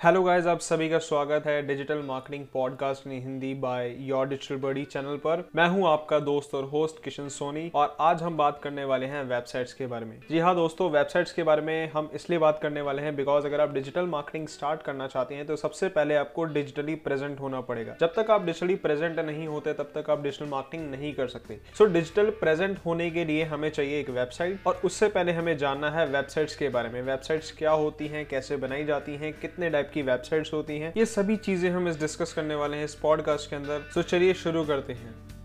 Hello guys आप सभी का स्वागत है digital marketing podcast in Hindi by your digital buddy channel पर। मैं हूँ आपका दोस्त और होस्ट किशन सोनी और आज हम बात करने वाले हैं वेबसाइट्स के बारे में। जी हाँ दोस्तों वेबसाइट्स के बारे में हम इसलिए बात करने वाले हैं बिकॉज़ अगर आप डिजिटल मार्केटिंग स्टार्ट करना चाहते हैं तो सबसे पहले आपको डिजिटली प्रेजेंट होना पड़ेगा। जब तक आप डिजिटली प्रेजेंट नहीं होते, तब तक आप डिजिटल मार्केटिंग नहीं कर सकते। सो डिजिटल प्रेजेंट होने के लिए हमें चाहिए एक वेबसाइट और उससे पहले हमें जानना है वेबसाइट्स के बारे में। वेबसाइट्स क्या होती हैं, कैसे बनाई जाती हैं, कितने टाइप की वेबसाइट्स होती हैं। ये सभी चीज़ें हम इस डिस्कस करने वाले हैं इस पॉडकास्ट के अंदर। तो चलिए शुरू करते हैं।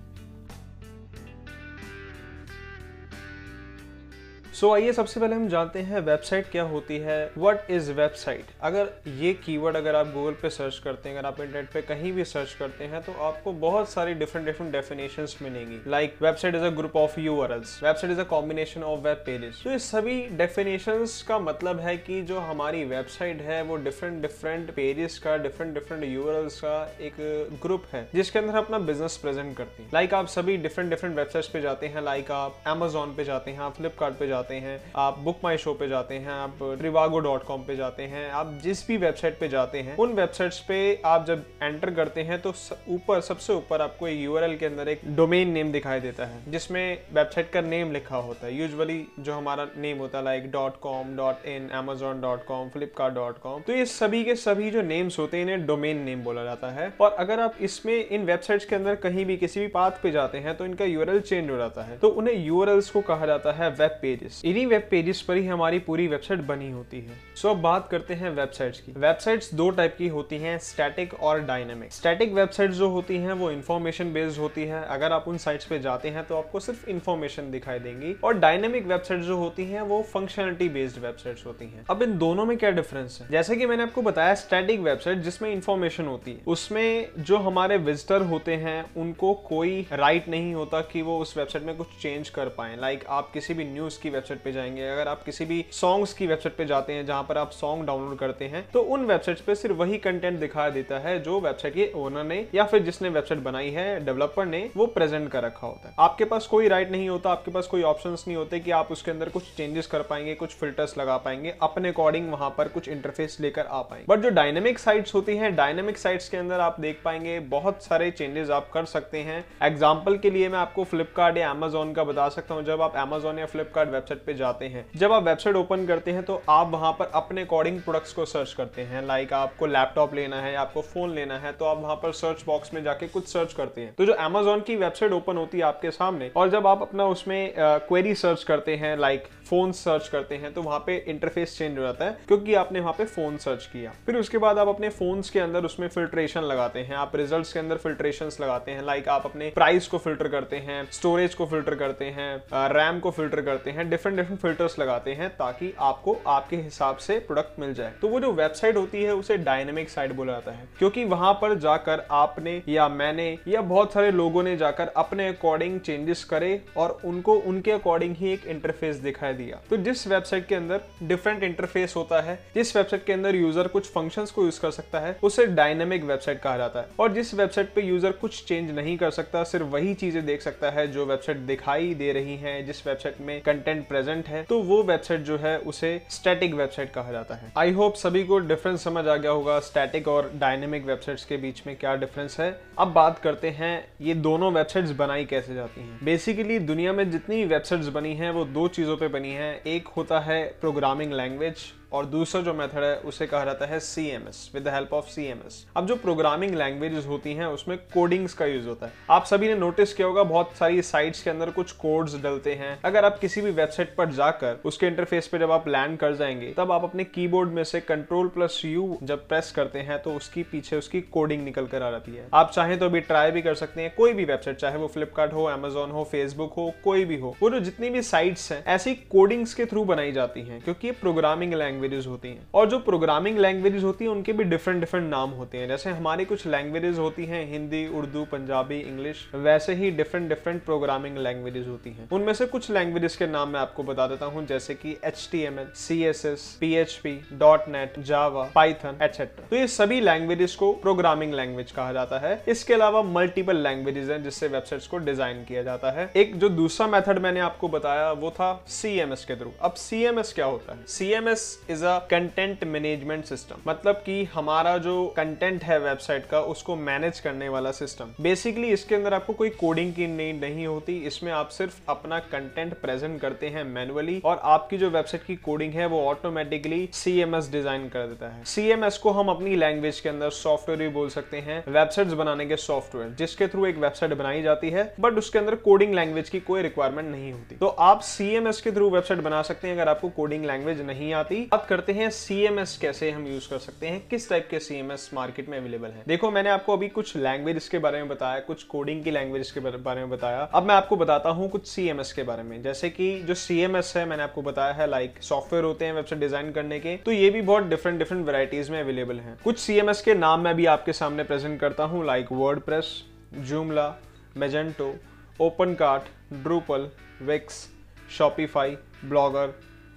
सो आइए सबसे पहले हम जानते हैं वेबसाइट क्या होती है? व्हाट इज़ वेबसाइट अगर ये कीवर्ड अगर आप गूगल पे सर्च करते हैं, अगर आप इंटरनेट पे कहीं भी सर्च करते हैं तो आपको बहुत सारी डिफरेंट डिफरेंट डेफिनेशन मिलेंगी। Like website is a group of you website is a combination of web pages तो ये सभी डेफिनेशन का मतलब है कि जो हमारी वेबसाइट है, वो डिफरेंट डिफरेंट पेजेस का डिफरेंट डिफरेंट यू का एक ग्रुप है, जिसके अंदर अपना बिज़नेस प्रेजेंट करती है। लाइक like, आप सभी डिफरेंट डिफरेंट वेबसाइट पे जाते हैं लाइक like आप एमेजोन पे जाते हैं, आप फ्लिपकार्ट जाते जाते हैं, आप बुक माई शो पे जाते हैं, आप ट्रिवागो डॉट कॉम पे जाते हैं, आप जिस भी वेबसाइट पे जाते हैं, उन वेबसाइट्स पे आप जब एंटर करते हैं तो ऊपर, सबसे ऊपर आपको एक यूआरएल के अंदर एक डोमेन नेम दिखाई देता है, जिसमें वेबसाइट का नेम लिखा होता है। यूजुअली जो हमारा नेम होता है like dot com dot in Amazon dot com Flipkart dot com तो ये सभी के सभी जो नेम्स होते हैं, इन्हें डोमेन नेम बोला जाता है। और अगर आप इसमें इन वेबसाइट्स के अंदर कहीं भी किसी भी पाथ पे जाते हैं तो इनका यूआरएल चेंज हो जाता है। तो उन्हें यूआरएल्स को कहा जाता है वेब पेजेस इन्हीं वेब पेजेस पर ही हमारी पूरी वेबसाइट बनी होती है। सो so, अब बात करते हैं वेबसाइट्स की। वेबसाइट्स दो टाइप की होती हैं स्टैटिक और डायनेमिक स्टैटिक वेबसाइट्स जो होती हैं वो इन्फॉर्मेशन बेस्ड होती है। अगर आप उन साइट्स पे जाते हैं तो आपको सिर्फ़ इन्फॉर्मेशन दिखाई देंगी। और डायनेमिक वेबसाइट जो होती हैं वो फंक्शनलिटी बेस्ड वेबसाइट्स होती हैं। अब इन दोनों में क्या डिफरेंस है? जैसे कि मैंने आपको बताया स्टैटिक वेबसाइट जिसमें इन्फॉर्मेशन होती है उसमें जो हमारे विजिटर होते हैं उनको कोई राइट नहीं होता कि वो उस वेबसाइट में कुछ चेंज कर पाए। लाइक आप किसी भी न्यूज़ की वेबसाइट पे जाएँगे। अगर आप किसी भी सॉन्ग्स की वेबसाइट पे जाते हैं, जहाँ पर आप सॉन्ग डाउनलोड करते हैं तो उन वेबसाइट पे सिर्फ़ वही कंटेंट दिखा देता है जो वेबसाइट के ओनर ने या फिर जिसने वेबसाइट बनाई है डेवलपर ने वो प्रेजेंट कर रखा होता है। आपके पास कोई राइट नहीं होता, आपके पास कोई ऑप्शन नहीं होते कि आप उसके अंदर कुछ चेंजेस कर पाएँगे, कुछ फिल्टर्स लगा पाएँगे, अपने अकॉर्डिंग वहाँ पर कुछ इंटरफेस लेकर आ पाएँगे। बट जो डायनेमिक साइट्स होती हैं डायनेमिक साइट्स के अंदर आप देख पाएँगे, बहुत सारे चेंजेस आप कर सकते हैं। एग्ज़ाम्पल के लिए मैं आपको फ्लिपकार्ट या एमेजोन का बता सकता हूँ। जब आप एमेजोन या फ्लिपकार्ट वेबसाइट पे जाते हैं। जब आप वेबसाइट ओपन करते हैं तो आप वहाँ पर अपने अकॉर्डिंग प्रोडक्ट्स को सर्च करते हैं। लाइक आपको लैपटॉप लेना है, आपको फ़ोन लेना है तो आप वहाँ पर सर्च बॉक्स में जाके कुछ सर्च करते हैं। तो जो अमेजोन की वेबसाइट ओपन होती है आपके सामने, और जब आप अपना उसमें क्वेरी सर्च करते हैं, लाइक फ़ोन सर्च करते हैं तो वहाँ पे इंटरफेस चेंज हो जाता है, क्योंकि आपने वहाँ पे फ़ोन सर्च किया। फिर उसके बाद आप अपने फ़ोन के अंदर उसमें फिल्ट्रेशन लगाते हैं। आप रिजल्ट्स के अंदर फिल्ट्रेशन लगाते हैं। लाइक आप अपने प्राइस को फ़िल्टर करते हैं स्टोरेज को फ़िल्टर करते हैं रैम को फ़िल्टर करते हैं डिफरेंट डिफरेंट फिल्टर्स लगाते हैं ताकि आपको आपके हिसाब से प्रोडक्ट मिल जाए। तो वो जो वेबसाइट होती है, उसे डायनेमिक साइट बोला जाता है। क्योंकि वहाँ पर जाकर आपने या मैंने या बहुत सारे लोगों ने जाकर अपने अकॉर्डिंग चेंजेस करे और उनको, उनके अकॉर्डिंग ही एक इंटरफेस दिखाई दिया। तो जिस वेबसाइट के अंदर डिफरेंट इंटरफेस होता है, जिस वेबसाइट के अंदर यूज़र कुछ फ़ंक्शंस को यूज़ कर सकता है, उसे डायनेमिक वेबसाइट कहा जाता है। और जिस वेबसाइट पे यूज़र कुछ चेंज नहीं कर सकता, सिर्फ़ वही चीज़ें देख सकता है जो वेबसाइट दिखाई दे रही है, जिस वेबसाइट में कंटेंट प्रेजेंट है तो वो वेबसाइट जो है, उसे स्टैटिक वेबसाइट कहा जाता है। आई होप सभी को डिफरेंस समझ आ गया होगा स्टैटिक और डायनेमिक वेबसाइट्स के बीच में क्या डिफरेंस है। अब बात करते हैं, ये दोनों वेबसाइट्स बनाई कैसे जाती हैं। बेसिकली दुनिया में जितनी वेबसाइट्स बनी हैं, वो दो चीज़ों पे बनी हैं। एक होता है प्रोग्रामिंग लैंग्वेज और दूसरा जो मेथड है, उसे कहा जाता है C M S with help of C M S अब जो प्रोग्रामिंग लैंग्वेजेस होती हैं, उसमें कोडिंग्स का यूज़ होता है। आप सभी ने नोटिस किया होगा, बहुत सारी साइट्स के अंदर कुछ कोड्स डलते हैं। अगर आप किसी भी वेबसाइट पर जाकर, उसके इंटरफेस पे जब आप लैंड कर जाएँगे, तब आप अपने कीबोर्ड में से कंट्रोल प्लस यू जब प्रेस करते हैं तो उसकी पीछे उसकी कोडिंग निकल कर आ जाती है। आप चाहें तो अभी ट्राई भी कर सकते हैं, कोई भी वेबसाइट चाहे वो फ्लिपकार्ट हो एमेजोन हो फेसबुक हो, कोई भी हो। वो जो जितनी भी साइट्स हैं, ऐसी कोडिंग्स के थ्रू बनाई जाती हैं, क्योंकि ये प्रोग्रामिंग लैंग्वेजेस होती हैं। और जो प्रोग्रामिंग लैंग्वेजेस होती है, उनके भी डिफरेंट डिफरेंट नाम होते हैं। जैसे हमारी कुछ लैंग्वेजेस होती हैं, हिंदी, उर्दू, पंजाबी इंग्लिश वैसे ही डिफरेंट डिफरेंट प्रोग्रामिंग लैंग्वेजेस होती हैं। उनमें से कुछ लैंग्वेजेस के नाम मैं आपको बता देता हूँ, जैसे कि H T M L C S S P H P dot net Java Python etcetera तो ये सभी लैंग्वेजेस को प्रोग्रामिंग लैंग्वेज कहा जाता है। इसके अलावा मल्टीपल लैंग्वेजेस हैं, जिससे वेबसाइट्स को डिज़ाइन किया जाता है। एक जो दूसरा मेथड मैंने आपको बताया, वो था सी एम एस के थ्रू अब सी एम एस क्या होता है? C M S is a content management system मतलब कि हमारा जो कंटेंट है वेबसाइट का, उसको मैनेज करने वाला सिस्टम बेसिकली इसके अंदर आपको कोई कोडिंग की नीड नहीं होती। इसमें आप सिर्फ़ अपना कंटेंट प्रेजेंट करते हैं मैनुअली और आपकी जो वेबसाइट की कोडिंग है, वो ऑटोमेटिकली सीएमएस डिज़ाइन कर देता है। सीएमएस को हम अपनी लैंग्वेज के अंदर सॉफ्टवेयर भी बोल सकते हैं। वेबसाइट बनाने के सॉफ्टवेयर जिसके थ्रू एक वेबसाइट बनाई जाती है बट उसके अंदर कोडिंग लैंग्वेज की कोई रिक्वायरमेंट नहीं होती। तो आप सीएमएस के थ्रू वेबसाइट बना सकते हैं अगर आपको कोडिंग लैंग्वेज नहीं आती। बात करते हैं सीएमएस कैसे हम यूज़ कर सकते हैं, किस टाइप के सीएमएस मार्केट में अवेलेबल है। देखो, मैंने आपको अभी कुछ लैंग्वेज के बारे में बताया, कुछ कोडिंग की लैंग्वेज के बारे में बताया। अब मैं आपको बताता हूँ कुछ सीएमएस के बारे में। जैसे कि जो सीएमएस है, मैंने आपको बताया है लाइक सॉफ्टवेयर होते हैं वेबसाइट डिज़ाइन करने के तो ये भी बहुत डिफरेंट डिफरेंट वेराइटीज में अवेलेबल है। कुछ सीएमएस के नाम मैं भी आपके सामने प्रेजेंट करता हूँ like WordPress Joomla Magento OpenCart Drupal Wix Shopify Blogger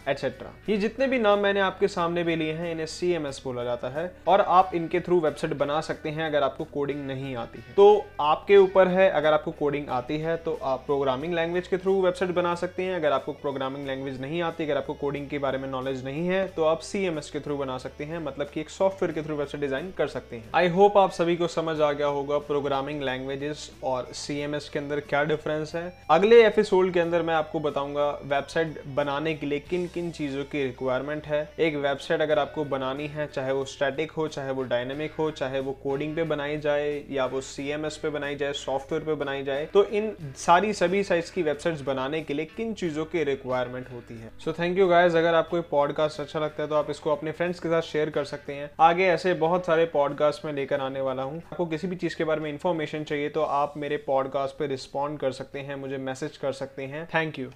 etcetera ये जितने भी नाम मैंने आपके सामने भी लिए हैं, इन्हें सी बोला जाता है और आप इनके थ्रू वेबसाइट बना सकते हैं अगर आपको कोडिंग नहीं आती है। तो आपके ऊपर है, अगर आपको कोडिंग आती है तो आप प्रोग्रामिंग लैंग्वेज के थ्रू वेबसाइट बना सकते हैं। अगर आपको प्रोग्रामिंग लैंग्वेज नहीं आती, अगर आपको कोडिंग के बारे में नॉलेज नहीं है तो आप सीएमएस के थ्रू बना सकते हैं मतलब कि एक सॉफ्टवेयर के थ्रू वेबसाइट डिज़ाइन कर सकते हैं। आई होप आप सभी को समझ आ गया होगा प्रोग्रामिंग लैंग्वेजेस और सीएमएस के अंदर क्या डिफरेंस है। अगले एपिसोड के अंदर मैं आपको बताऊँगा वेबसाइट बनाने के लिए किन किन चीज़ों की रिक्वायरमेंट है? एक वेबसाइट अगर आपको बनानी है, चाहे वो स्टैटिक हो, चाहे वो डायनेमिक हो, चाहे वो कोडिंग पे बनाई जाए, या वो सी पे बनाई जाए सॉफ्टवेयर पे बनाई जाए तो इन सारी सभी साइज़ की वेबसाइट्स बनाने के लिए किन चीज़ों की रिक्वायरमेंट होती है? सो थैंक यू गाइज़ अगर आपको पॉडकास्ट अच्छा लगता है तो आप इसको अपने फ्रेंड्स के साथ शेयर कर सकते हैं। आगे ऐसे बहुत सारे पॉडकास्ट में लेकर आने वाला हूँ। आपको किसी भी चीज़ के बारे में इन्फॉर्मेशन चाहिए तो आप मेरे पॉडकास्ट पे रिस्पॉन्ड कर सकते हैं, मुझे मैसेज कर सकते हैं। Thank you